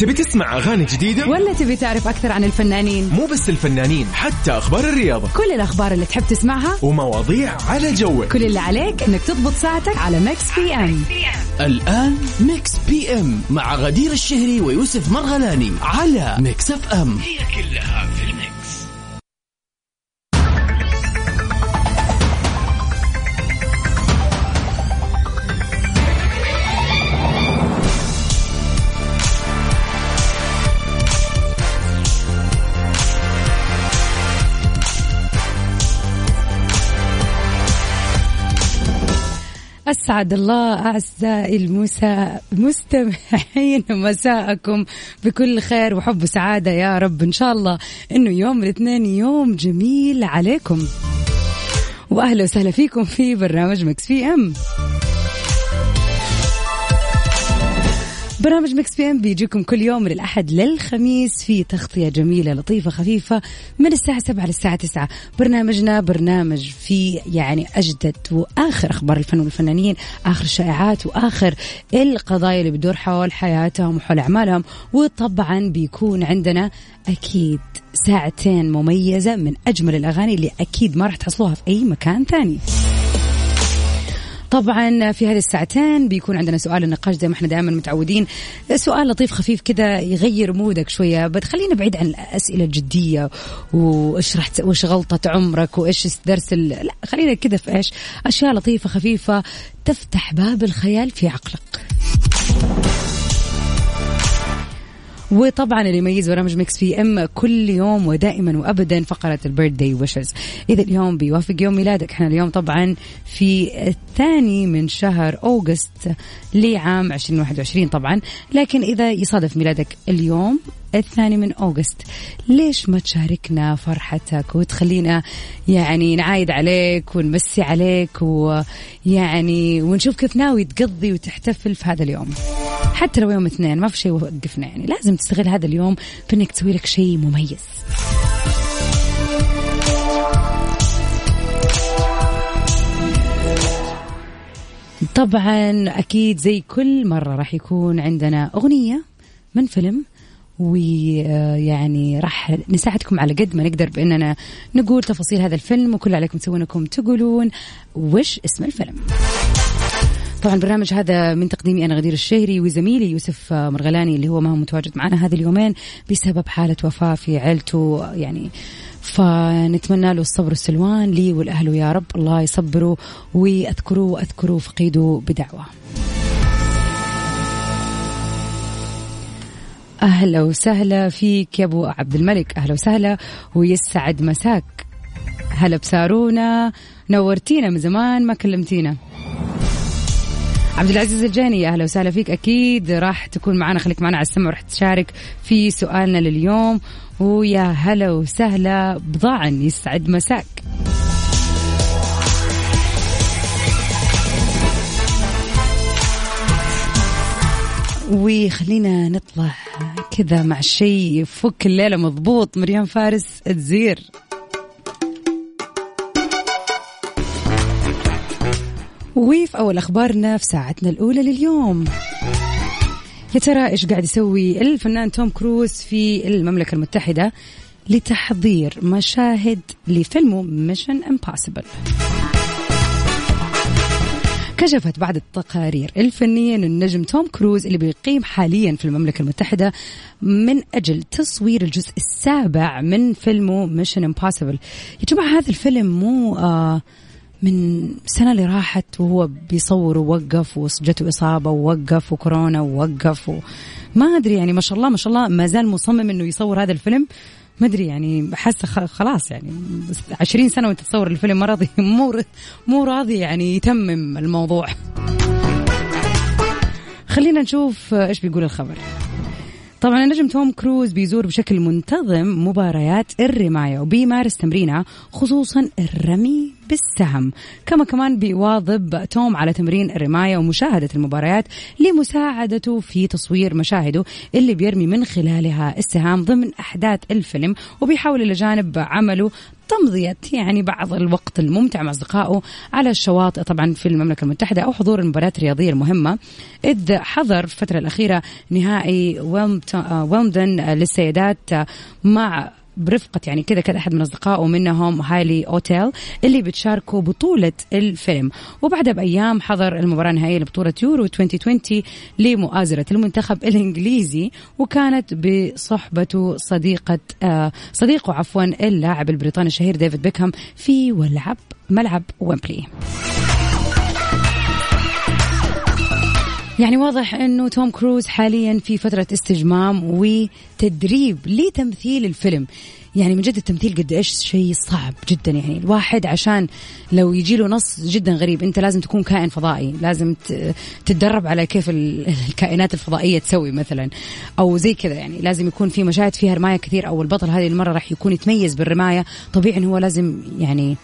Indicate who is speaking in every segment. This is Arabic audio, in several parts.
Speaker 1: تبي تسمع أغاني جديدة؟
Speaker 2: ولا تبي تعرف أكثر عن الفنانين؟
Speaker 1: مو بس الفنانين حتى أخبار الرياضة
Speaker 2: كل الأخبار اللي تحب تسمعها
Speaker 1: ومواضيع على جوك
Speaker 2: كل اللي عليك إنك تضبط ساعتك على Mix FM
Speaker 3: الآن Mix FM مع غدير الشهري ويوسف مرغلاني على Mix FM هي كلها
Speaker 2: أسعد الله أعزائي المسا... مستمعين مساءكم بكل خير وحب وسعادة يا رب. إن شاء الله إنه يوم الاثنين يوم جميل عليكم. وأهلا وسهلا فيكم في برنامج Mix FM. برنامج Mix FM بيجيكم كل يوم من الأحد للخميس في تغطية جميلة لطيفة خفيفة من الساعة 7 للساعة 9 برنامجنا برنامج في يعني أجدد وآخر أخبار الفن والفنانين آخر الشائعات وآخر القضايا اللي بتدور حول حياتهم وحول أعمالهم. وطبعا بيكون عندنا أكيد ساعتين مميزة من أجمل الأغاني اللي أكيد ما راح تحصلوها في أي مكان ثاني. طبعا في هذه الساعتين بيكون عندنا سؤال النقاش زي ما إحنا دائما متعودين سؤال لطيف خفيف كذا يغير مودك شوية بتخلينا بعيد عن الأسئلة الجدية وإيش راح وش غلطة عمرك وإيش درس. لا خلينا كذا في إيش أشياء لطيفة خفيفة تفتح باب الخيال في عقلك وطبعا اللي يميز برامج Mix PM كل يوم ودائما وابدا فقرة ال birthday wishes إذا اليوم بيوافق يوم ميلادك. إحنا اليوم طبعا في الثاني من شهر August لعام 2021 طبعا. لكن إذا يصادف ميلادك اليوم الثاني من أوغست. ليش ما تشاركنا فرحتك وتخلينا يعني نعايد عليك ونمسي عليك ويعني ونشوف كيف ناوي تقضي وتحتفل في هذا اليوم؟ حتى لو يوم اثنين ما في شيء يوقفنا يعني. لازم تستغل هذا اليوم في إنك تسوي لك شيء مميز. طبعا أكيد زي كل مرة راح يكون عندنا أغنية من فيلم ويعني راح نساعدكم على قد ما نقدر بأننا نقول تفاصيل هذا الفيلم وكل عليكم تسوون انكم تقولون وش اسم الفيلم. طبعا البرنامج هذا من تقديمي أنا غدير الشهري وزميلي يوسف مرغلاني اللي هو ما هو متواجد معنا هذا اليومين بسبب حالة وفاة في عيلته يعني فنتمنى له الصبر والسلوان لي والأهل يا رب الله يصبروا واذكروا وأذكروا فقيدوا بدعوة. أهلا وسهلا فيك يا أبو عبد الملك. أهلا وسهلا. ويسعد مساك. هلا بسارونا. نورتينا من زمان ما كلمتينا. عبد العزيز الجاني أهلا وسهلا فيك. أكيد راح تكون معنا. خليك معنا على السمع وراح تشارك في سؤالنا لليوم. ويا هلا وسهلا بضاعا يسعد مساك. وخلينا نطلع كذا مع شيء يفك الليلة. مضبوط مريم فارس تزير. وفي أول أخبارنا في ساعتنا الأولى لليوم. يا ترى إيش قاعد يسوي الفنان توم كروز في المملكة المتحدة لتحضير مشاهد لفيلمه Mission Impossible كشفت بعض التقارير الفنية أن النجم توم كروز اللي بيقيم حاليا في المملكة المتحدة من أجل تصوير الجزء السابع من فيلمه Mission Impossible يا جماعة هذا الفيلم مو آه من السنة اللي راحت وهو بيصور ووقف وجته إصابة ووقف وكورونا ووقف وما أدري يعني ما شاء الله ما شاء الله ما زال مصمم إنه يصور هذا الفيلم. ما أدري يعني حاسه خلاص يعني عشرين سنة وأنت تصور الفيلم ما راضي مو مو راضي يعني يتمم الموضوع. خلينا نشوف إيش بيقول الخبر. طبعا النجم توم كروز بيزور بشكل منتظم مباريات الرماية وبيمارس تمرينها خصوصا الرمي بالسهم. كما كمان بيواظب توم على تمرين الرماية ومشاهدة المباريات لمساعدته في تصوير مشاهده اللي بيرمي من خلالها السهام ضمن أحداث الفيلم وبيحاول إلى جانب عمله تمضية يعني بعض الوقت الممتع مع أصدقائه على الشواطئ طبعا في المملكة المتحدة أو حضور المباريات الرياضية المهمة. إذ حضر الفترة الأخيرة نهائي ويلمدن للسيدات مع برفقة يعني كذا كذا أحد من أصدقائه منهم هايلي أوتيل اللي بتشاركوا بطولة الفيلم. وبعدها بأيام حضر المباراة النهائية لبطولة يورو 2020 لمؤازرة المنتخب الإنجليزي وكانت بصحبته صديقة آه صديقه عفوا اللاعب البريطاني الشهير ديفيد بيكهام في ولعب ملعب ويمبلي يعني واضح إنه توم كروز حاليا في فترة استجمام وتدريب لتمثيل الفيلم. يعني من جد التمثيل قد إيش شيء صعب جدا. يعني الواحد عشان لو يجي له نص جدا غريب أنت لازم تكون كائن فضائي. لازم تتدرب على كيف الكائنات الفضائية تسوي مثلا. أو زي كذا يعني لازم يكون في مشاهد فيها رمايه كثير أو البطل هذه المرة راح يكون يتميز بالرماية. طبيعي إنه هو لازم يعني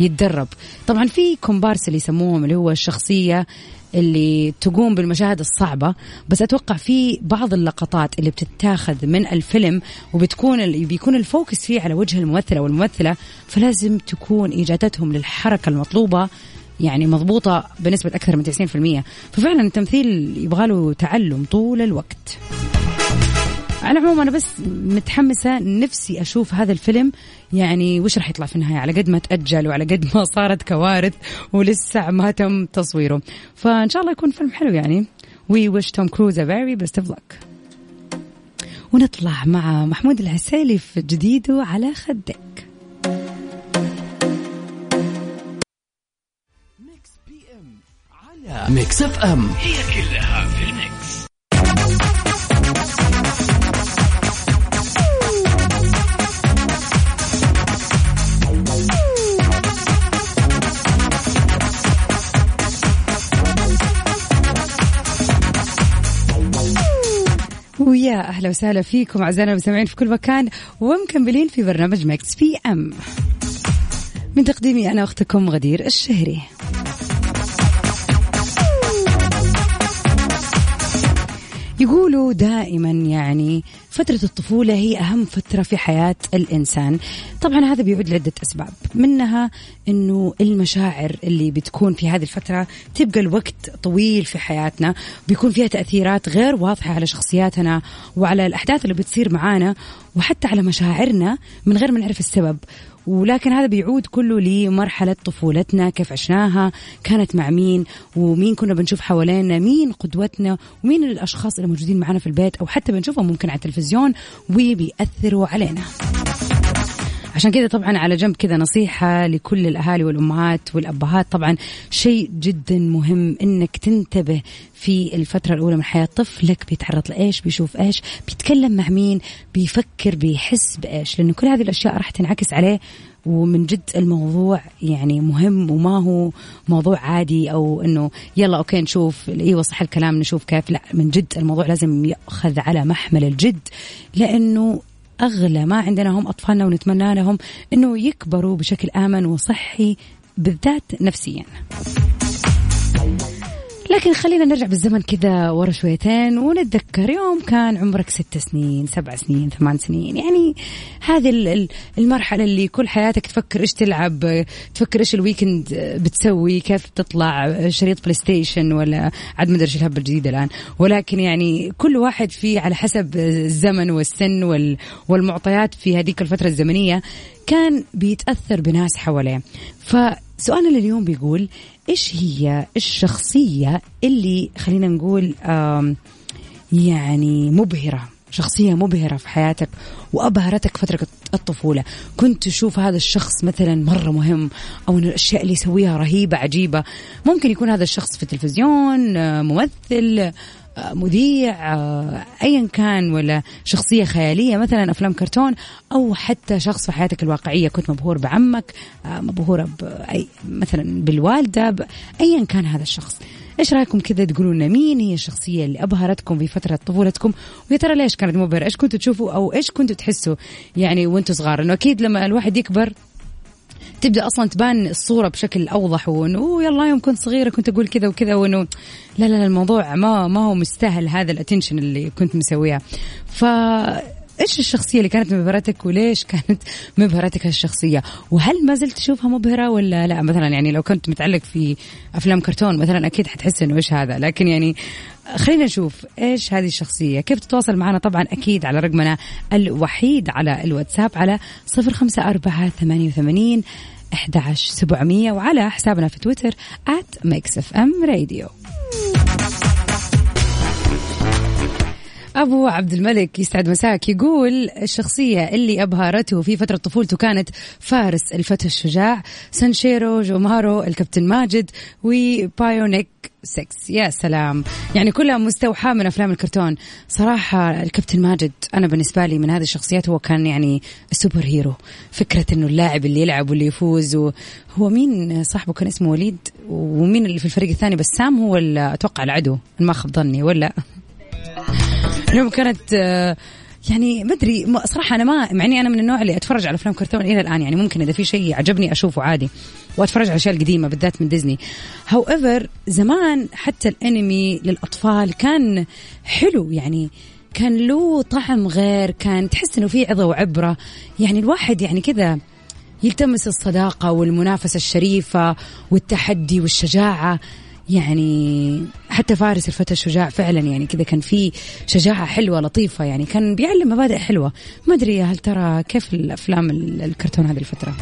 Speaker 2: يتدرب. طبعا في كومبارس اللي يسموهم اللي هو الشخصية اللي تقوم بالمشاهد الصعبة بس أتوقع في بعض اللقطات اللي بتتاخذ من الفيلم وبتكون بيكون الفوكس فيه على وجه الممثل أو الممثلة فلازم تكون إيجاداتهم للحركة المطلوبة يعني مضبوطة بنسبة أكثر من 90% ففعلا التمثيل يبغى له تعلم طول الوقت. على العموم أنا بس متحمسة نفسي أشوف هذا الفيلم. يعني وش راح يطلع في النهاية؟ على قد ما تأجل وعلى قد ما صارت كوارث ولسه ما تم تصويره. فإن شاء الله يكون فيلم حلو يعني. We wish Tom Cruise a very best of luck ونطلع مع محمود العسيلي في جديده على خدك.
Speaker 3: Mix PM على Mix FM هي كلها في ال mix.
Speaker 2: ويا أهلا وسهلا فيكم أعزائنا المستمعين في كل مكان ومكملين في برنامج Mix PM من تقديمي أنا أختكم غدير الشهري. يقولوا دائما يعني فترة الطفولة هي أهم فترة في حياة الإنسان. طبعا هذا بيعود لعدة أسباب منها أنه المشاعر اللي بتكون في هذه الفترة تبقى الوقت طويل في حياتنا بيكون فيها تأثيرات غير واضحة على شخصياتنا وعلى الأحداث اللي بتصير معانا وحتى على مشاعرنا من غير ما نعرف السبب. ولكن هذا بيعود كله لمرحلة طفولتنا كيف عشناها كانت مع مين ومين كنا بنشوف حوالينا مين قدوتنا ومين الأشخاص اللي موجودين معنا في البيت أو حتى بنشوفهم ممكن على التلفزيون وبيأثروا علينا. عشان كذا طبعا على جنب كذا نصيحة لكل الأهالي والأمهات والأبهات. طبعا شيء جدا مهم إنك تنتبه في الفترة الأولى من حياة طفلك بيتعرض لإيش؟ بيشوف إيش؟ بيتكلم مع مين؟ بيفكر بيحس بإيش؟ لأنه كل هذه الأشياء راح تنعكس عليه. ومن جد الموضوع يعني مهم وما هو موضوع عادي أو إنه يلا أوكي نشوف إيوه صح الكلام نشوف كيف. لا من جد الموضوع لازم ياخذ على محمل الجد. لأنه أغلى. ما عندنا هم أطفالنا ونتمنى لهم أنه يكبروا بشكل آمن وصحي بالذات نفسيا. لكن خلينا نرجع بالزمن كذا ورا شويتين ونتذكر يوم كان عمرك ست سنين سبع سنين ثمان سنين. يعني هذه المرحلة اللي كل حياتك تفكر إيش تلعب تفكر إيش ال weekend بتسوي كيف تطلع شريط PlayStation ولا عاد ما أدري إيش الهبة الجديدة الآن. ولكن يعني كل واحد فيه على حسب الزمن والسن والمعطيات في هذيك الفترة الزمنية كان بيتأثر بناس حواليه. فسؤالنا لليوم بيقول إيش هي الشخصية اللي خلينا نقول يعني مبهرة شخصية مبهرة في حياتك وأبهرتك فترة الطفولة؟ كنت تشوف هذا الشخص مثلا مرة مهم أو أن الأشياء اللي يسويها رهيبة عجيبة. ممكن يكون هذا الشخص في التلفزيون ممثل مذيع ايا كان ولا شخصية خيالية مثلا أفلام كرتون أو حتى شخص في حياتك الواقعية كنت مبهور بعمك مبهورة بأي مثلا بالوالدة ايا كان هذا الشخص. إيش رأيكم كذا تقولوا لنا؟ مين هي الشخصية اللي أبهرتكم في فترة طفولتكم؟ ويا ترى ليش كانت مبهرة؟ إيش كنتوا تشوفوا أو إيش كنتوا تحسوا يعني وأنتم صغار؟ إنه أكيد لما الواحد يكبر تبدأ أصلا تبان الصورة بشكل أوضح وانه يلا يوم كنت صغيرة كنت أقول كذا وكذا وانه لا لا الموضوع ما ما هو مستاهل هذا ال attention اللي كنت مسويها. ف إيش الشخصية اللي كانت مبهرتك وليش كانت مبهرتك هالشخصية؟ وهل ما زلت تشوفها مبهرة ولا لا؟ مثلا يعني لو كنت متعلق في أفلام كرتون مثلا أكيد حتحس إنه إيش هذا. لكن يعني خلينا نشوف إيش هذه الشخصية. كيف تتواصل معنا؟ طبعا أكيد على رقمنا الوحيد على الواتساب على صفر خمسة أربعة ثمانية وثمانين 11700 وعلى حسابنا في تويتر at أبو عبد الملك يسعد مساك. يقول الشخصية اللي أبهرته في فترة طفولته كانت فارس الفتى الشجاع سانشيرو جومارو الكابتن ماجد و Bionic 6 يا سلام. يعني كلها مستوحاة من أفلام الكرتون. صراحة الكابتن ماجد أنا بالنسبة لي من هذه الشخصيات هو كان يعني ال superhero. فكرة أنه اللاعب اللي يلعب واللي يفوز هو مين صاحبه كان اسمه وليد؟ ومين اللي في الفريق الثاني؟ بسام هو أتوقع العدو. ما خاب ظني ولا؟ اليوم كانت آه، يعني ما أدري صراحة أنا ما مع إني أنا من النوع اللي أتفرج على أفلام كرتون إلى الآن يعني ممكن إذا في شيء عجبني أشوفه عادي وأتفرج على الاشياء القديمة بالذات من ديزني. هاو ايفر زمان حتى الأنمي للأطفال كان حلو يعني كان له طعم غير كان تحس إنه في عظه وعبرة. يعني الواحد يعني كذا يلتمس الصداقة والمنافسة الشريفة والتحدي والشجاعة. يعني حتى فارس الفتى الشجاع فعلا يعني كذا كان في شجاعة حلوة لطيفة يعني كان بيعلم مبادئ حلوة. ما أدري هل ترى كيف الأفلام الكرتون هذه الفترة؟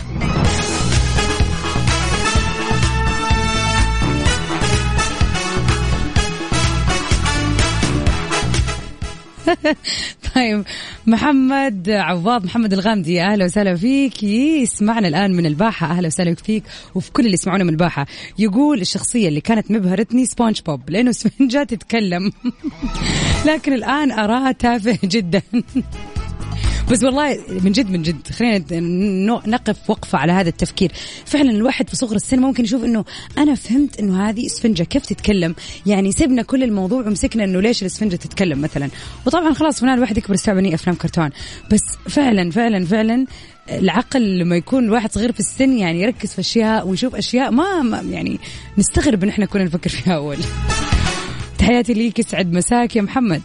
Speaker 2: طيب محمد عوض محمد الغامدي أهلا وسهلا فيك. يسمعنا الآن من الباحة. أهلا وسهلا فيك وفي كل اللي يسمعونا من الباحة. يقول الشخصية اللي كانت مبهرتني سبونج بوب لأنه سفنجة تتكلم. لكن الآن اراه تافه جدا. بس والله من جد من جد خلينا نقف وقفة على هذا التفكير. فعلا الواحد في صغر السن ممكن يشوف إنه أنا فهمت إنه هذه اسفنجة كيف تتكلم؟ يعني سيبنا كل الموضوع ومسكنا إنه ليش الاسفنجة تتكلم مثلا؟ وطبعا خلاص هنا الواحد يكبر يستوعب أفلام كرتون. بس فعلا فعلا فعلا العقل لما يكون الواحد صغير في السن يعني يركز في أشياء ويشوف أشياء ما, ما يعني نستغرب إن إحنا كنا نفكر فيها أول. تحياتي ليك يسعد مساك يا محمد.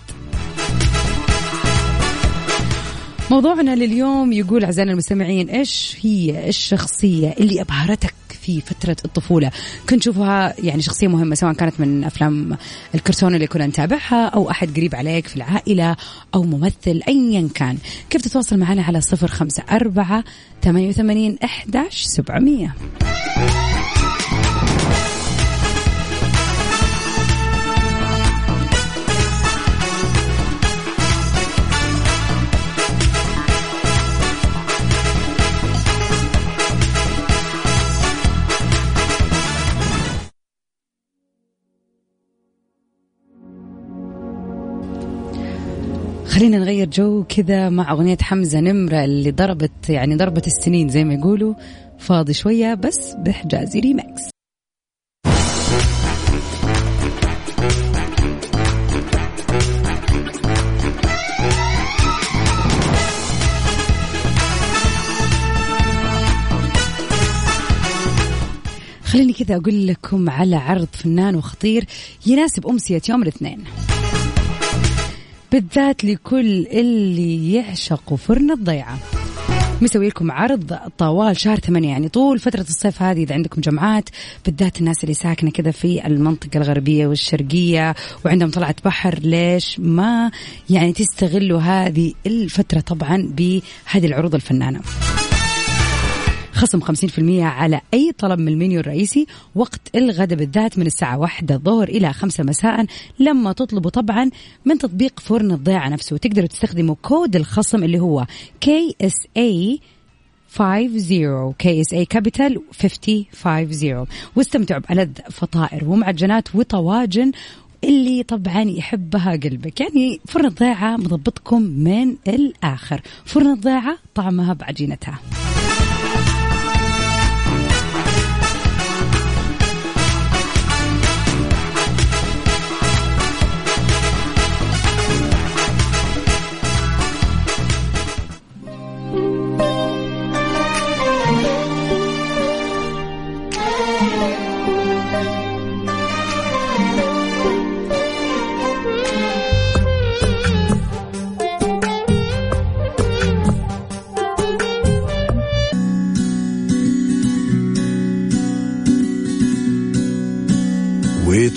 Speaker 2: موضوعنا لليوم يقول أعزائنا المستمعين إيش هي الشخصية اللي أبهرتك في فترة الطفولة؟ كنت تشوفها يعني شخصية مهمة سواء كانت من أفلام الكرتون اللي كنا نتابعها أو أحد قريب عليك في العائلة أو ممثل أيا كان. كيف تتواصل معنا على صفر خمسة أربعة ثمانية وثمانين إحداش سبعمية؟ خلينا نغير جو كذا مع أغنية حمزة نمرة اللي ضربت يعني ضربت السنين زي ما يقولوا. فاضي شوية بس بحجازي ريماكس خليني كذا أقول لكم على عرض فنان وخطير يناسب أمسية يوم الاثنين. بالذات لكل اللي يعشقوا فرن الضيعة. مسوي لكم عرض طوال شهر ثمانية يعني طول فترة الصيف هذه إذا عندكم جمعات بالذات الناس اللي ساكنة كذا في المنطقة الغربية والشرقية وعندهم طلعة بحر ليش ما يعني تستغلوا هذه الفترة طبعا بهذه العروض الفنانة؟ خصم 50% على أي طلب من المنيو الرئيسي وقت الغداء بالذات من الساعة واحدة الظهر إلى خمسة مساء لما تطلبوا طبعا من تطبيق فرن الضيعة نفسه. تقدروا تستخدموا كود الخصم اللي هو KSA 50 KSA capital 50 واستمتعوا بألذ فطائر ومعجنات وطواجن اللي طبعا يحبها قلبك. يعني فرن الضيعة مضبطكم من الآخر. فرن الضيعة طعمها بعجينتها.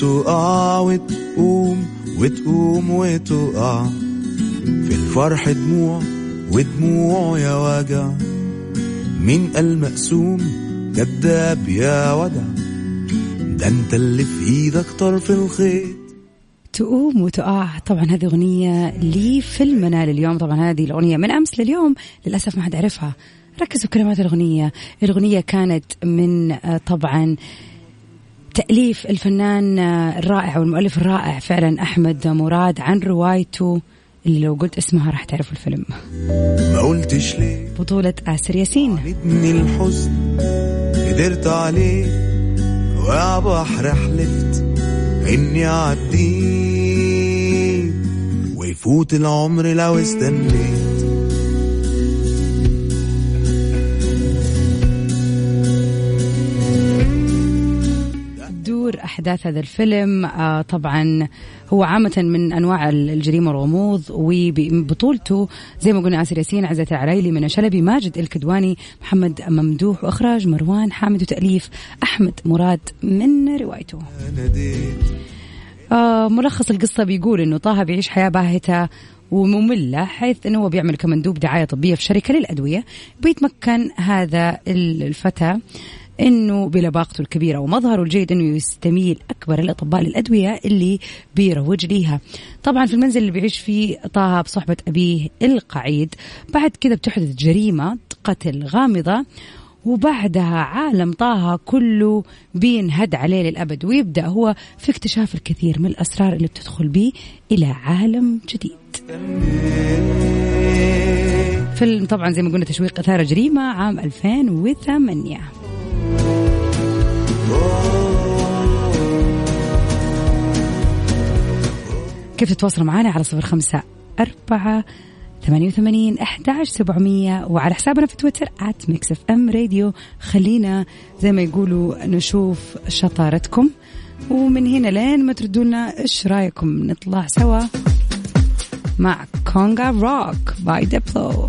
Speaker 4: وتقوم وتقوم وتقع. في الفرح دموع ودموع يا وجع. مين قال مقسوم؟ كداب يا ودع ده انت اللي في إيدك طرف الخيط.
Speaker 2: تقوم وتقع. طبعا هذه أغنية لفيلمنا لليوم طبعا هذه الأغنية من أمس لليوم للأسف ما حد عرفها. ركزوا كلمات الأغنية. الأغنية كانت من آه، طبعا تأليف الفنان الرائع والمؤلف الرائع فعلا أحمد مراد عن روايته اللي لو قلت اسمها راح تعرفوا الفيلم.
Speaker 4: ما قلتش ليه؟
Speaker 2: بطولة آسر ياسين.
Speaker 4: عاندني الحزن قدرت عليه ويا بحر حلفت إني أعديه ويفوت العمر لو استنيت.
Speaker 2: تدور أحداث هذا الفيلم. آه طبعا هو عامة من أنواع الجريمة والغموض وبطولته زي ما قلنا آسر ياسين عزت العرايلي من شلبي ماجد الكدواني محمد ممدوح وإخراج مروان حامد وتأليف أحمد مراد من روايته. آه ملخص القصة بيقول إنه طه بيعيش حياة باهتة ومملة حيث أنه هو بيعمل كمندوب دعاية طبية في شركة للأدوية. بيتمكن هذا الفتى. إنه بلباقته الكبيرة ومظهره الجيد إنه يستميل أكبر الأطباء للأدوية اللي بيروج ليها. طبعا في المنزل اللي بيعيش فيه طه بصحبة أبيه القعيد، بعد كذا بتحدث جريمة قتل غامضة وبعدها عالم طه كله بينهد عليه للأبد ويبدأ هو في اكتشاف الكثير من الأسرار اللي بتدخل به إلى عالم جديد فيلم طبعا زي ما قلنا تشويق إثارة جريمة عام 2008 كيف تتواصلوا معنا على صفر خمسة أربعة ثمانية وثمانين أحد سبعمية وعلى حسابنا في تويتر at Mix FM Radio خلينا زي ما يقولوا نشوف شطارتكم. ومن هنا لين ما تردوا لنا إيش رأيكم؟ نطلع سوا مع Conga Rock by Diplo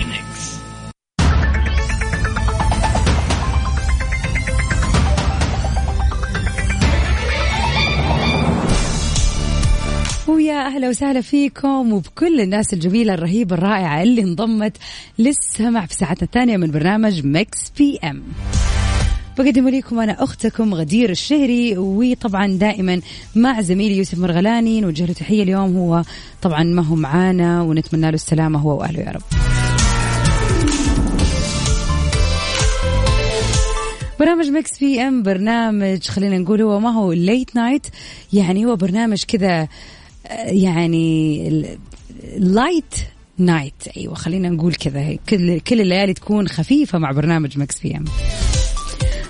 Speaker 2: أهلا وسهلا فيكم وبكل الناس الجميلة الرهيبة الرائعة اللي انضمت للسمع في ساعتنا الثانية من برنامج Mix PM بقدم لكم أنا أختكم غدير الشهري وطبعا دائما مع زميلي يوسف مرغلاني نوجه له تحية اليوم هو طبعا ما هو معانا ونتمنى له السلامة هو وأهله يا رب. برنامج Mix PM برنامج خلينا نقول هو ما هو late night يعني هو برنامج كذا يعني light night أيوه خلينا نقول كذا. كل كل الليالي تكون خفيفة مع برنامج Mix PM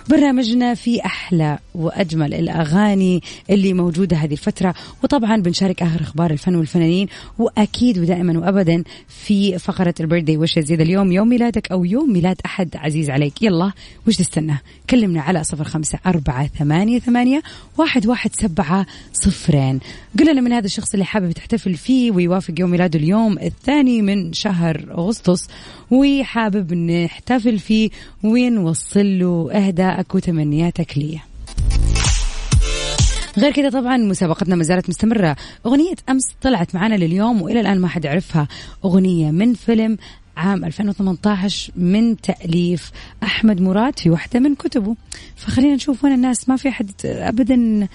Speaker 2: برنامجنا في أحلى وأجمل الأغاني اللي موجودة هذه الفترة. وطبعا بنشارك آخر أخبار الفن والفنانين وأكيد ودائما وابدا في فقرة ال birthday wishes اذا اليوم يوم ميلادك أو يوم ميلاد أحد عزيز عليك. يلا وش تستنى؟ كلمنا على صفر خمسة أربعة ثمانية ثمانية واحد واحد سبعة صفرين. قل لنا من هذا الشخص اللي حابب تحتفل فيه ويوافق يوم ميلاده اليوم الثاني من شهر أغسطس. وحابب نحتفل فيه ونوصل له اهدائك وتمنياتك ليه. غير كذا طبعا مسابقتنا ما زالت مستمرة. أغنية أمس طلعت معنا لليوم وإلى الآن ما حد عرفها. أغنية من فيلم عام 2018 من تأليف أحمد مراد في واحدة من كتبه. فخلينا نشوف وين الناس ما في أحد أبدا.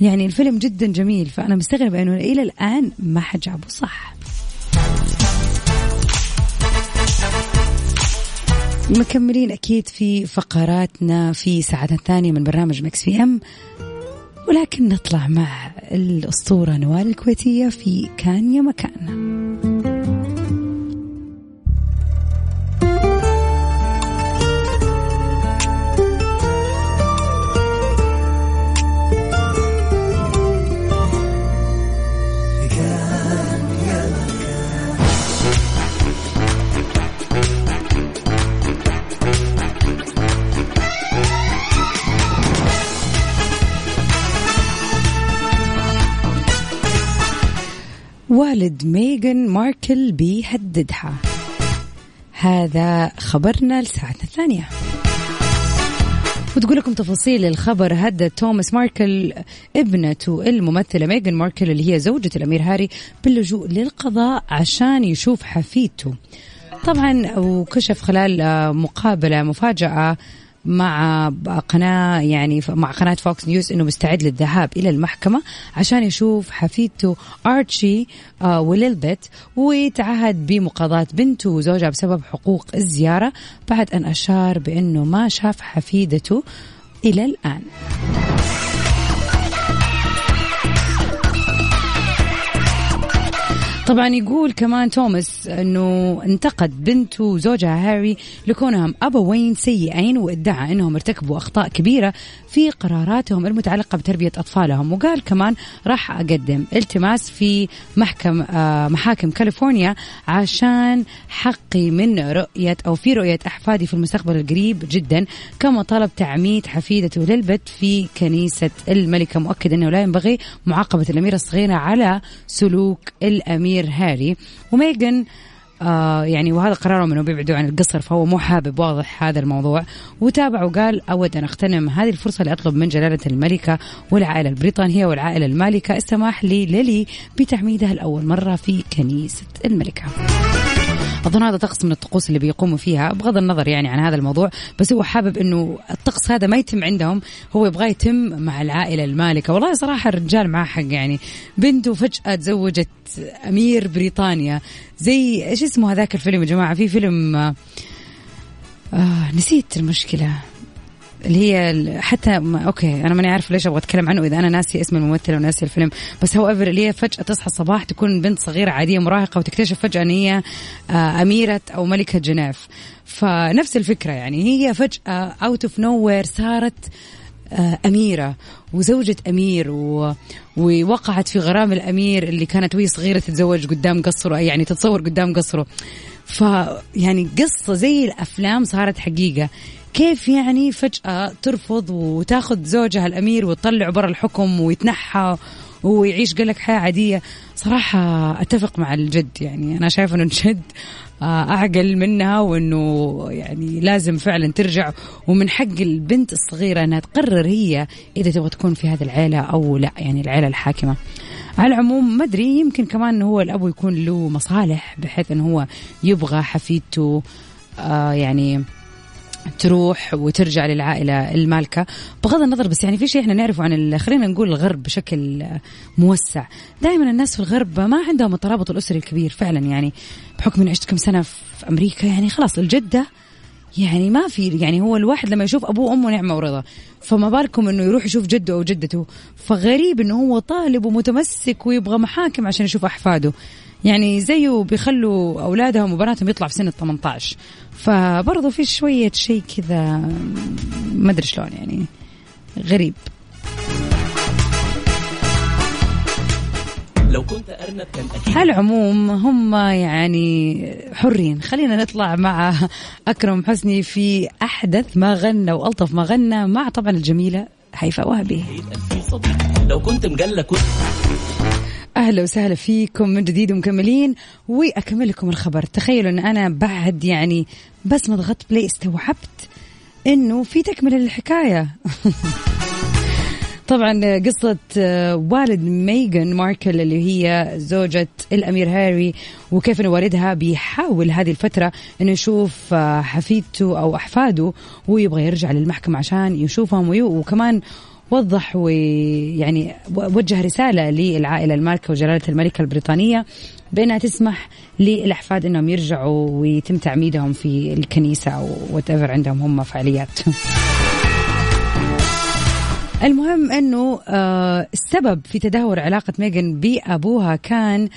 Speaker 2: يعني الفيلم جدا جميل فأنا مستغربة أنه إلى الآن ما حد جابه. صح. مكملين أكيد في فقراتنا في ساعتنا الثانية من برنامج مكس في أم. ولكن نطلع مع الأسطورة نوال الكويتية في كان يا مكان. والد ميغان ماركل بيهددها. هذا خبرنا لساعتنا الثانية. وتقول لكم تفاصيل الخبر هدد توماس ماركل ابنته الممثلة ميغان ماركل اللي هي زوجة الأمير هاري باللجوء للقضاء عشان يشوف حفيدته. طبعا وكشف خلال مقابلة مفاجأة مع قناة يعني مع قناة فوكس نيوز إنه مستعد للذهاب إلى المحكمة عشان يشوف حفيدته ارتشي آه وليلبت وتعهد بمقاضاة بنته وزوجها بسبب حقوق الزيارة بعد أن أشار بإنه ما شاف حفيدته إلى الآن. طبعا يقول كمان توماس إنه انتقد بنته وزوجها هاري لكونهم أبوين سيئين وادعى إنهم ارتكبوا أخطاء كبيرة في قراراتهم المتعلقة بتربية أطفالهم. وقال كمان راح أقدم التماس في محكم آه محاكم كاليفورنيا عشان حقي من رؤية أو في رؤية أحفادي في المستقبل القريب جدا كما طلب تعميد حفيدته للبت في كنيسة الملكه مؤكد إنه لا ينبغي معاقبة الاميره الصغيره على سلوك الأمير هاري وميغن آه يعني وهذا قرارهم انه بيبعدوا عن القصر فهو مو حابب واضح هذا الموضوع وتابع وقال أود أن اغتنم هذه الفرصة لأطلب من جلالة الملكة والعائلة البريطانية والعائلة المالكة السماح لي للي بتعميدها لأول مرة في كنيسة الملكة. أظن هذا طقس من الطقوس اللي بيقوموا فيها بغض النظر يعني عن هذا الموضوع بس هو حابب إنه الطقس هذا ما يتم عندهم هو يبغاه يتم مع العائلة المالكة. والله صراحة الرجال معاه حق يعني. بنته فجأة تزوجت أمير بريطانيا. زي إيش اسمه هذاك الفيلم يا جماعة؟ في فيلم آه, آه نسيت المشكلة. اللي هي حتى ما okay أنا ماني عارف ليش أبغى أتكلم عنه إذا أنا ناسي اسم الممثله وناسي الفيلم. بس however اللي هي فجأة تصحى الصباح تكون بنت صغيرة عادية مراهقة وتكتشف فجأة إن هي آه، أميرة أو ملكة جينوفيا فنفس الفكرة يعني هي فجأة out of nowhere صارت آه، أميرة وزوجة أمير و... ووقعت في غرام الأمير اللي كانت وهي صغيرة تتزوج قدام قصره يعني تتصور قدام قصره. فيعني قصة زي الأفلام صارت حقيقة. كيف يعني فجأة ترفض وتاخذ زوجها الأمير وتطلعه برا الحكم ويتنحى ويعيش قال لك حياة عادية؟ صراحة أتفق مع الجد يعني. أنا شايفة أنه الجد آه، أعقل منها وأنه يعني لازم فعلا ترجع. ومن حق البنت الصغيرة أنها تقرر هي إذا تبغى تكون في هذه العيلة أو لا يعني العيلة الحاكمة. على العموم ما أدري يمكن كمان هو الابو يكون له مصالح بحيث إنه هو يبغى حفيدته آه يعني تروح وترجع للعائلة المالكة. بغض النظر بس يعني في شيء إحنا نعرفه عن خلينا نقول الغرب بشكل موسع. دائما الناس في الغرب ما عندهم الترابط الأسري الكبير فعلا يعني. بحكم اني عشت كم سنة في أمريكا يعني خلاص الجدة يعني ما في يعني هو الواحد لما يشوف أبوه وأمه نعمة ورضا. فما بالكم إنه يروح يشوف جده أو جدته. فغريب إنه هو طالب ومتمسك ويبغى محاكم عشان يشوف أحفاده. يعني زيه بيخلوا أولادهم وبناتهم يطلعوا في سن ال 18 فبرضه في شوية شيء كذا ما أدري شلون يعني غريب. لو كنت أرنب كان أكيد. على العموم هم يعني حرين. خلينا نطلع مع أكرم حسني في أحدث ما غنى وألطف ما غنى مع طبعا الجميلة هيفاء وهبي. لو كنت مجلة كنت أهلا وسهلا فيكم من جديد ومكملين وأكمل لكم الخبر. تخيلوا إن أنا بعد يعني بس ما ضغطت بلاي استوعبت إنه في تكملة للحكاية. طبعا قصة آه، والد ميغان ماركل اللي هي زوجة الأمير هاري وكيف أن والدها بيحاول هذه الفترة أنه يشوف آه، حفيدته أو أحفاده ويبغى يرجع للمحكمة عشان يشوفهم وكمان وضح ويعني وجه رسالة للعائلة المالكة وجلالة الملكة البريطانية بأنها تسمح للأحفاد أنهم يرجعوا ويتم تعميدهم في الكنيسة أو وات عندهم هم فعاليات. المهم إنه آه السبب في تدهور علاقة ميغان بأبوها كان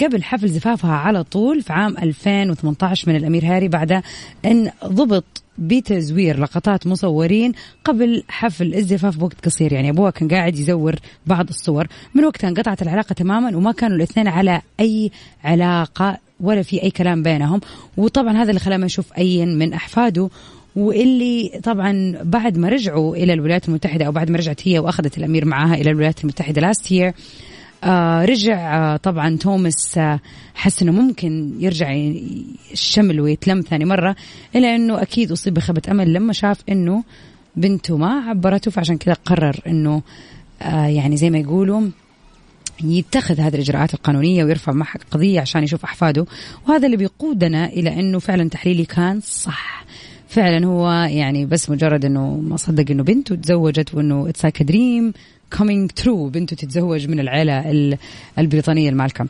Speaker 2: قبل حفل زفافها على طول في عام 2018 من الأمير هاري بعد أن ضبط بتزوير لقطات مصورين قبل حفل الزفاف بوقت قصير. يعني ابوها كان قاعد يزور بعض الصور. من وقتها انقطعت العلاقة تماما وما كانوا الاثنين على أي علاقة ولا في أي كلام بينهم. وطبعا هذا اللي خلاه ما يشوف أي من أحفاده. واللي طبعا بعد ما رجعوا إلى الولايات المتحدة أو بعد ما رجعت هي وأخذت الأمير معاها إلى الولايات المتحدة لاست يير آه رجع آه طبعا توماس آه حس إنه ممكن يرجع الشمل ويتلم ثاني مرة إلا إنه أكيد أصيب بخيبه أمل لما شاف إنه بنته ما عبرته فعشان كذا قرر إنه يعني زي ما يقولوا يتخذ هذه الإجراءات القانونية ويرفع معها قضية عشان يشوف أحفاده. وهذا اللي بيقودنا إلى إنه فعلا تحليلي كان صح. فعلا هو يعني بس مجرد إنه ما صدق إنه بنته تزوجت وإنه it's dream coming true بنته تتزوج من العيلة ال- البريطانية المالكة.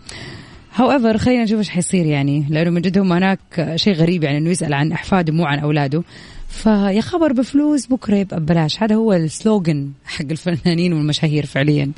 Speaker 2: However خلينا نشوف إيش حيصير يعني لأنه من جد هم هناك شيء غريب يعني إنه يسأل عن إحفاده مو عن أولاده. فيا خبر بفلوس بكره يبقى ببلاش. هذا هو ال slogan حق الفنانين والمشاهير فعليا.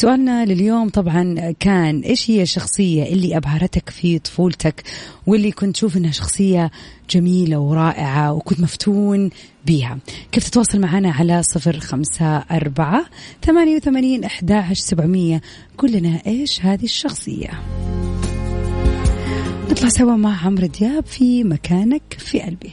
Speaker 2: سؤالنا لليوم طبعا كان إيش هي الشخصية اللي أبهرتك في طفولتك واللي كنت تشوف إنها شخصية جميلة ورائعة وكنت مفتون بيها؟ كيف تتواصل معنا على صفر خمسة أربعة ثمانية وثمانين أحد سبعمية؟ قل لنا إيش هذه الشخصية. نطلع سوا مع عمرو دياب في مكانك في قلبي.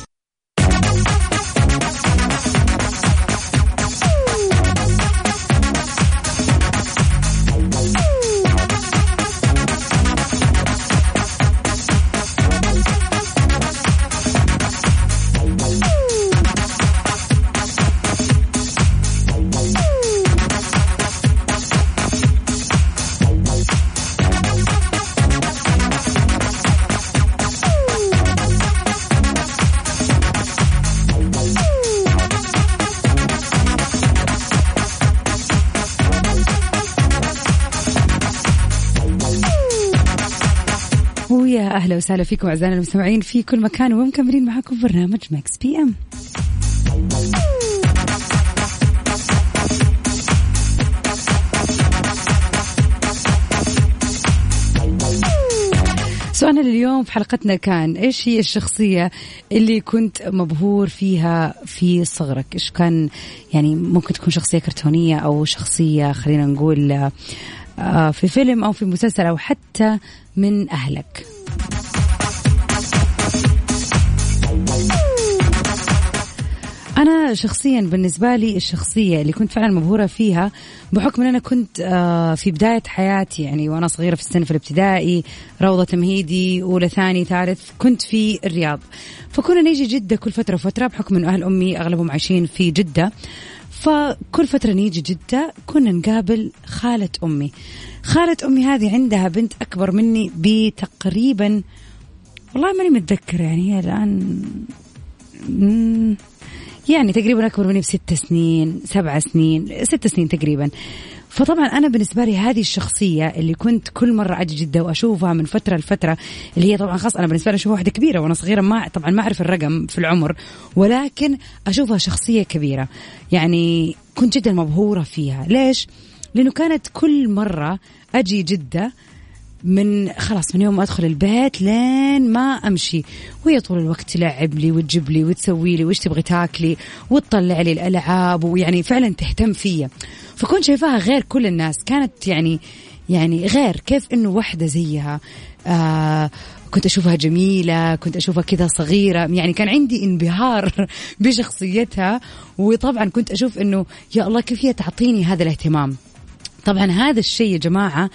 Speaker 2: أهلا وسهلا فيكم أعزائنا المستمعين في كل مكان ومكملين معاكم برنامج Mix PM سؤالنا لليوم في حلقتنا كان إيش هي الشخصية اللي كنت مبهور فيها في صغرك؟ إيش كان يعني ممكن تكون شخصية كرتونية أو شخصية خلينا نقول آه، في فيلم أو في مسلسل أو حتى من أهلك. أنا شخصيا بالنسبة لي الشخصية اللي كنت فعلا مبهورة فيها بحكم أن أنا كنت آه، في بداية حياتي يعني وأنا صغيرة في السن في الابتدائي روضة تمهيدي أولى ثاني ثالث كنت في الرياض. فكنا نيجي جدة كل فترة وفترة بحكم أنه أهل أمي أغلبهم عايشين في جدة. فكل فترة نيجي جدة كنا نقابل خالة أمي. خالة أمي هذه عندها بنت أكبر مني بتقريبا والله ماني متذكرة يعني هي الآن يعني تقريبا أكبر مني بست سنين سبع سنين ست سنين تقريبا. فطبعا أنا بالنسبة لي هذه الشخصية اللي كنت كل مرة أجي جدة وأشوفها من فترة لفترة اللي هي طبعا خاص أنا بالنسبة لي أشوفها واحدة كبيرة وأنا صغيرة ما طبعا ما أعرف الرقم في العمر ولكن أشوفها شخصية كبيرة. يعني كنت جدا مبهورة فيها. ليش؟ لأنه كانت كل مرة أجي جدة من خلاص من يوم ما أدخل البيت لين ما أمشي. وهي طول الوقت تلعب لي وتجيب لي وتسوي لي وش تبغي تاكلي؟ وتطلع لي الألعاب ويعني فعلا تهتم فيا. فكنت شايفاها غير كل الناس. كانت يعني يعني غير كيف إنه وحدة زيها. آه كنت أشوفها جميلة كنت أشوفها كذا صغيرة. يعني كان عندي انبهار بشخصيتها. وطبعا كنت أشوف إنه يا الله كيف هي تعطيني هذا الاهتمام؟ طبعا هذا الشيء يا جماعة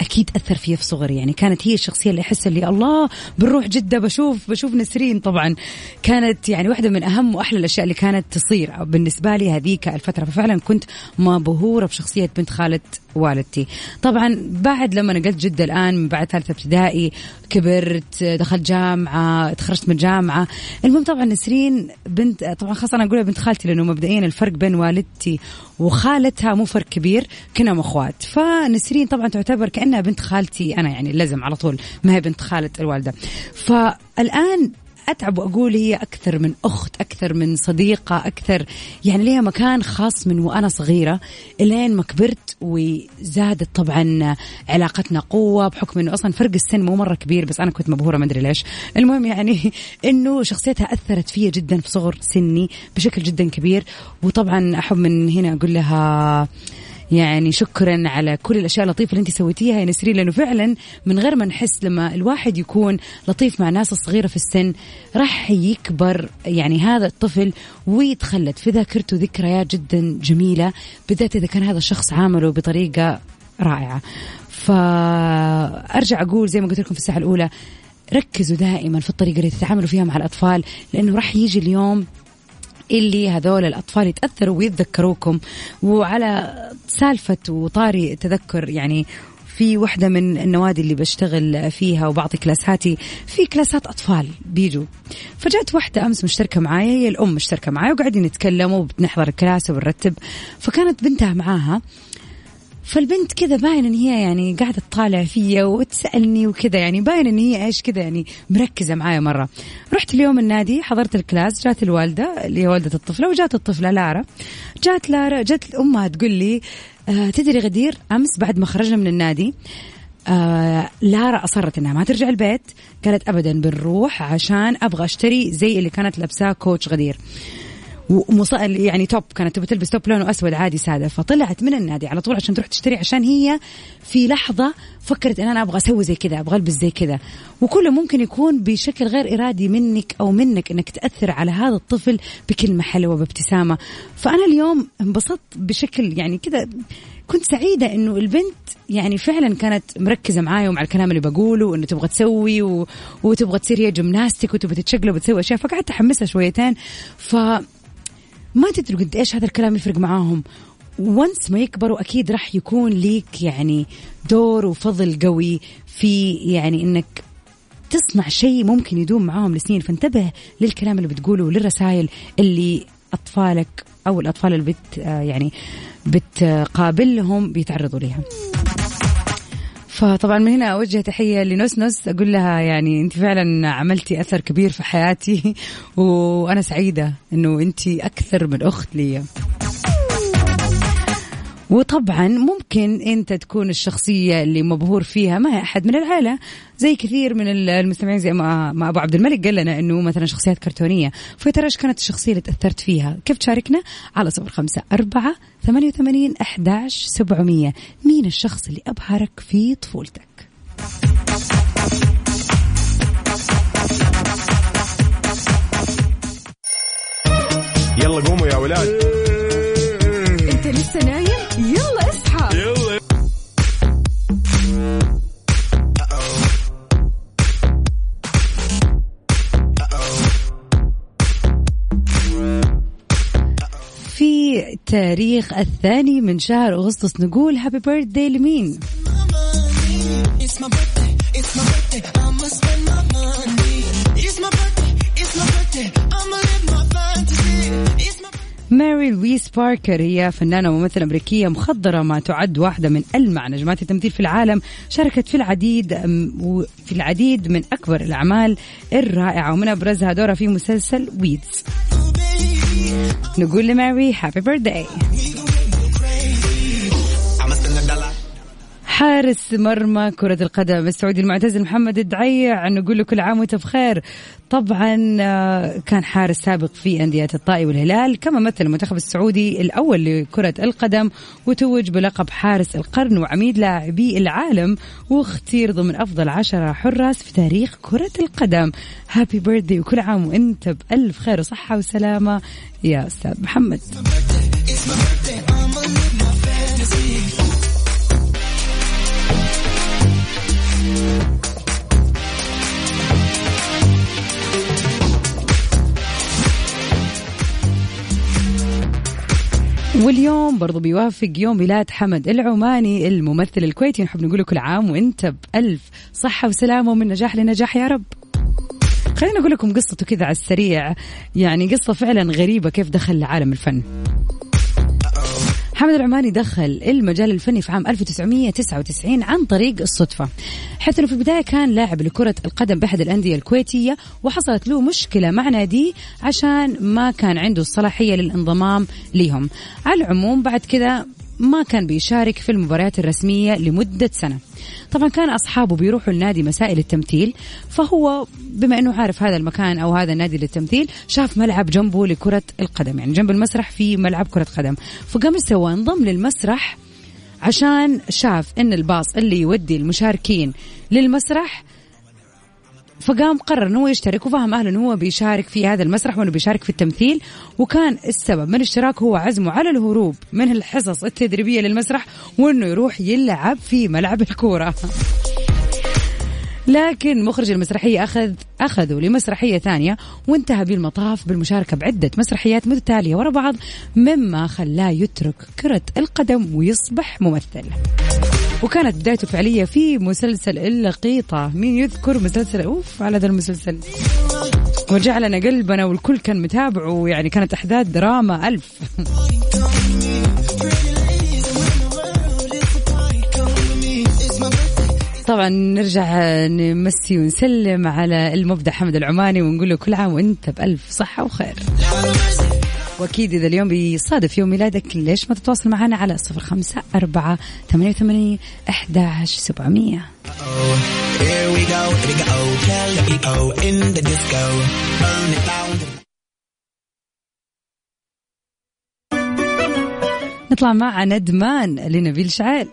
Speaker 2: أكيد أثر فيا في صغري. يعني كانت هي الشخصية اللي أحس اللي الله بنروح جدة بشوف بشوف نسرين طبعا. كانت يعني واحدة من أهم وأحلى الأشياء اللي كانت تصير بالنسبة لي هذيك الفترة. ففعلا كنت مبهورة بشخصية بنت خاله والدتي. طبعا بعد لما نقلت جدة الآن من بعد ثالثة ابتدائي كبرت دخلت جامعة تخرجت من الجامعة المهم طبعا نسرين بنت طبعا خاصة أنا أقولها بنت خالتي لأنه مبدئيا الفرق بين والدتي وخالتها مو فرق كبير كنا أخوات. فنسرين طبعا تعتبر كأنها بنت خالتي أنا يعني لازم على طول ما هي بنت خالة الوالدة. فالآن أتعب وأقول هي أكثر من أخت أكثر من صديقة أكثر يعني ليها مكان خاص من وأنا صغيرة. إلين ما كبرت وزادت طبعا علاقتنا قوة بحكم إنه أصلا فرق السن مو مرة كبير بس أنا كنت مبهورة ما أدري ليش. المهم يعني إنه شخصيتها أثرت فيا جدا في صغر سني بشكل جدا كبير. وطبعا أحب من هنا أقول لها يعني شكرا على كل الأشياء اللطيفة اللي أنت سويتيها يا نسرين لأنه فعلا من غير ما نحس لما الواحد يكون لطيف مع ناس الصغيره في السن راح يكبر يعني هذا الطفل ويتخلد. في ذاكرته ذكريات جدا جميلة بالذات إذا كان هذا الشخص عامله بطريقة رائعة. فأرجع أقول زي ما قلت لكم في الساعة الأولى ركزوا دائما في الطريقة اللي تتعاملوا فيها مع الأطفال لأنه راح يجي اليوم اللي هذول الأطفال يتأثروا ويتذكروكم. وعلى سالفة وطاري تذكر يعني في وحدة من النوادي اللي بشتغل فيها وبعطي كلاساتي في class ات أطفال بيجوا. فجأت واحدة أمس مشتركة معايا هي الأم مشتركة معايا وقاعدين نتكلم وبنحضر ال class وبنرتب. فكانت بنتها معاها فالبنت كذا باين إن هي يعني قاعدة تطالع فيا وتسألني وكذا يعني باين إن هي إيش كذا يعني مركزة معايا مرة. رحت اليوم النادي حضرت ال class جات الوالدة اللي هي والدة الطفلة وجات الطفلة لارا. جات لارا جات أمها تقول لي آه تدري غدير أمس بعد ما خرجنا من النادي آه لارا أصرت إنها ما ترجع البيت. قالت ابدا بنروح عشان أبغى أشتري زي اللي كانت لابساه كوتش غدير. ومص... يعني توب كانت تبغى تلبس توب لونه أسود عادي سادة. فطلعت من النادي على طول عشان تروح تشتري عشان هي في لحظة فكرت إن أنا أبغى أسوي زي كذا أبغى ألبس زي كذا. وكله ممكن يكون بشكل غير إرادي منك أو منك إنك تأثر على هذا الطفل بكلمة حلوة بابتسامه فأنا اليوم انبسطت بشكل يعني كذا كنت سعيدة إنه البنت يعني فعلا كانت مركزة معايا ومع الكلام اللي بقوله وإنه تبغى تسوي و... وتبغى تصير هي جمناستيك وتبغى تتشقلب وتسوي أشياء. فقعدت أحمسها شويتين. ف ما تدروا قد إيش هذا الكلام يفرق معاهم. وانس ما يكبروا أكيد راح يكون ليك يعني دور وفضل قوي في يعني إنك تصنع شيء ممكن يدوم معاهم لسنين. فانتبه للكلام اللي بتقوله وللرسائل اللي أطفالك أو الأطفال اللي بت يعني بتقابلهم بيتعرضوا لها فطبعا من هنا أوجه تحية لنسنس أقول لها يعني أنت فعلا عملتي أثر كبير في حياتي وأنا سعيدة إنه أنت أكثر من أخت لي وطبعا ممكن أنت تكون الشخصية اللي مبهور فيها ما هي أحد من العائلة. زي كثير من المستمعين زي ما, أبو عبد الملك قال لنا إنه مثلا شخصيات كرتونية. فيا ترى إيش كانت الشخصية اللي تأثرت فيها؟ كيف تشاركنا؟ على صفر خمسة أربعة ثمانية وثمانين إحداش سبعمئه مين الشخص اللي أبهرك في طفولتك؟
Speaker 1: يلا قوموا يا ولاد.
Speaker 2: في تاريخ الثاني من شهر أغسطس. نقول
Speaker 5: happy birthday لمين؟
Speaker 2: ماري لويس باركر هي فنانة وممثلة أمريكية مخضرمة تعد واحدة من ألمع نجمات التمثيل في العالم. شاركت في العديد في العديد من أكبر الأعمال الرائعة. ومن أبرزها دورها في مسلسل ويدز نقول لماري هابي بيرثداي حارس مرمى كرة القدم السعودي المعتزل محمد الدعيع نقول له كل عام وانت بخير. طبعا آه، كان حارس سابق في أندية الطائي والهلال كما مثل المنتخب السعودي الأول لكرة القدم وتوج بلقب حارس القرن وعميد لاعبي العالم واختير ضمن أفضل عشرة حراس في تاريخ كرة القدم. هابي بيرثدي وكل عام وانت بألف خير وصحة وسلامة يا أستاذ محمد. واليوم برضو بيوافق يوم ميلاد حمد العماني الممثل الكويتي. نحب نقول كل عام وانت بألف صحة وسلامة ومن نجاح لنجاح يا رب. خليني أقول لكم قصته كذا على السريع. يعني قصة فعلا غريبة كيف دخل لعالم الفن. حمد العماني دخل المجال الفني في عام 1999 عن طريق الصدفة حيث أنه في البداية كان لاعب لكرة القدم بأحد الأندية الكويتية وحصلت له مشكلة مع ناديه عشان ما كان عنده الصلاحية للانضمام لهم على العموم بعد كذا ما كان بيشارك في المباريات الرسمية لمدة سنة. طبعا كان أصحابه بيروحوا النادي مساء للتمثيل فهو بما أنه عارف هذا المكان أو هذا النادي للتمثيل شاف ملعب جنبه لكرة القدم يعني جنب المسرح في ملعب كرة قدم. فقام سوى انضم للمسرح عشان شاف إن الباص اللي يودي المشاركين للمسرح فقام قرر إنه يشترك وفهم أهله إنه هو بيشارك في هذا المسرح وإنه بيشارك في التمثيل وكان السبب من الاشتراك هو عزمه على الهروب من الحصص التدريبية للمسرح وإنه يروح يلعب في ملعب الكورة. لكن مخرج المسرحية أخذ أخذوا لمسرحية ثانية وانتهى بالمطاف بالمشاركة بعدة مسرحيات متتالية ورا بعض مما خلاه يترك كرة القدم ويصبح ممثل. وكانت بدايته الفعلية في مسلسل اللقيطة مين يذكر مسلسل؟ أوف على ذا المسلسل. وجعلنا قلبنا والكل كان متابعه يعني كانت أحداث دراما ألف. طبعا نرجع نمسي ونسلم على المبدع حمد العماني ونقول له كل عام وأنت بألف صحة وخير. وأكيد إذا اليوم بيصادف يوم ميلادك ليش ما تتواصل معنا على صفر خمسة أربعة ثمانية وثمانين أحد سبعمية
Speaker 5: it down.
Speaker 2: نطلع مع ندمان لنبيل شعيل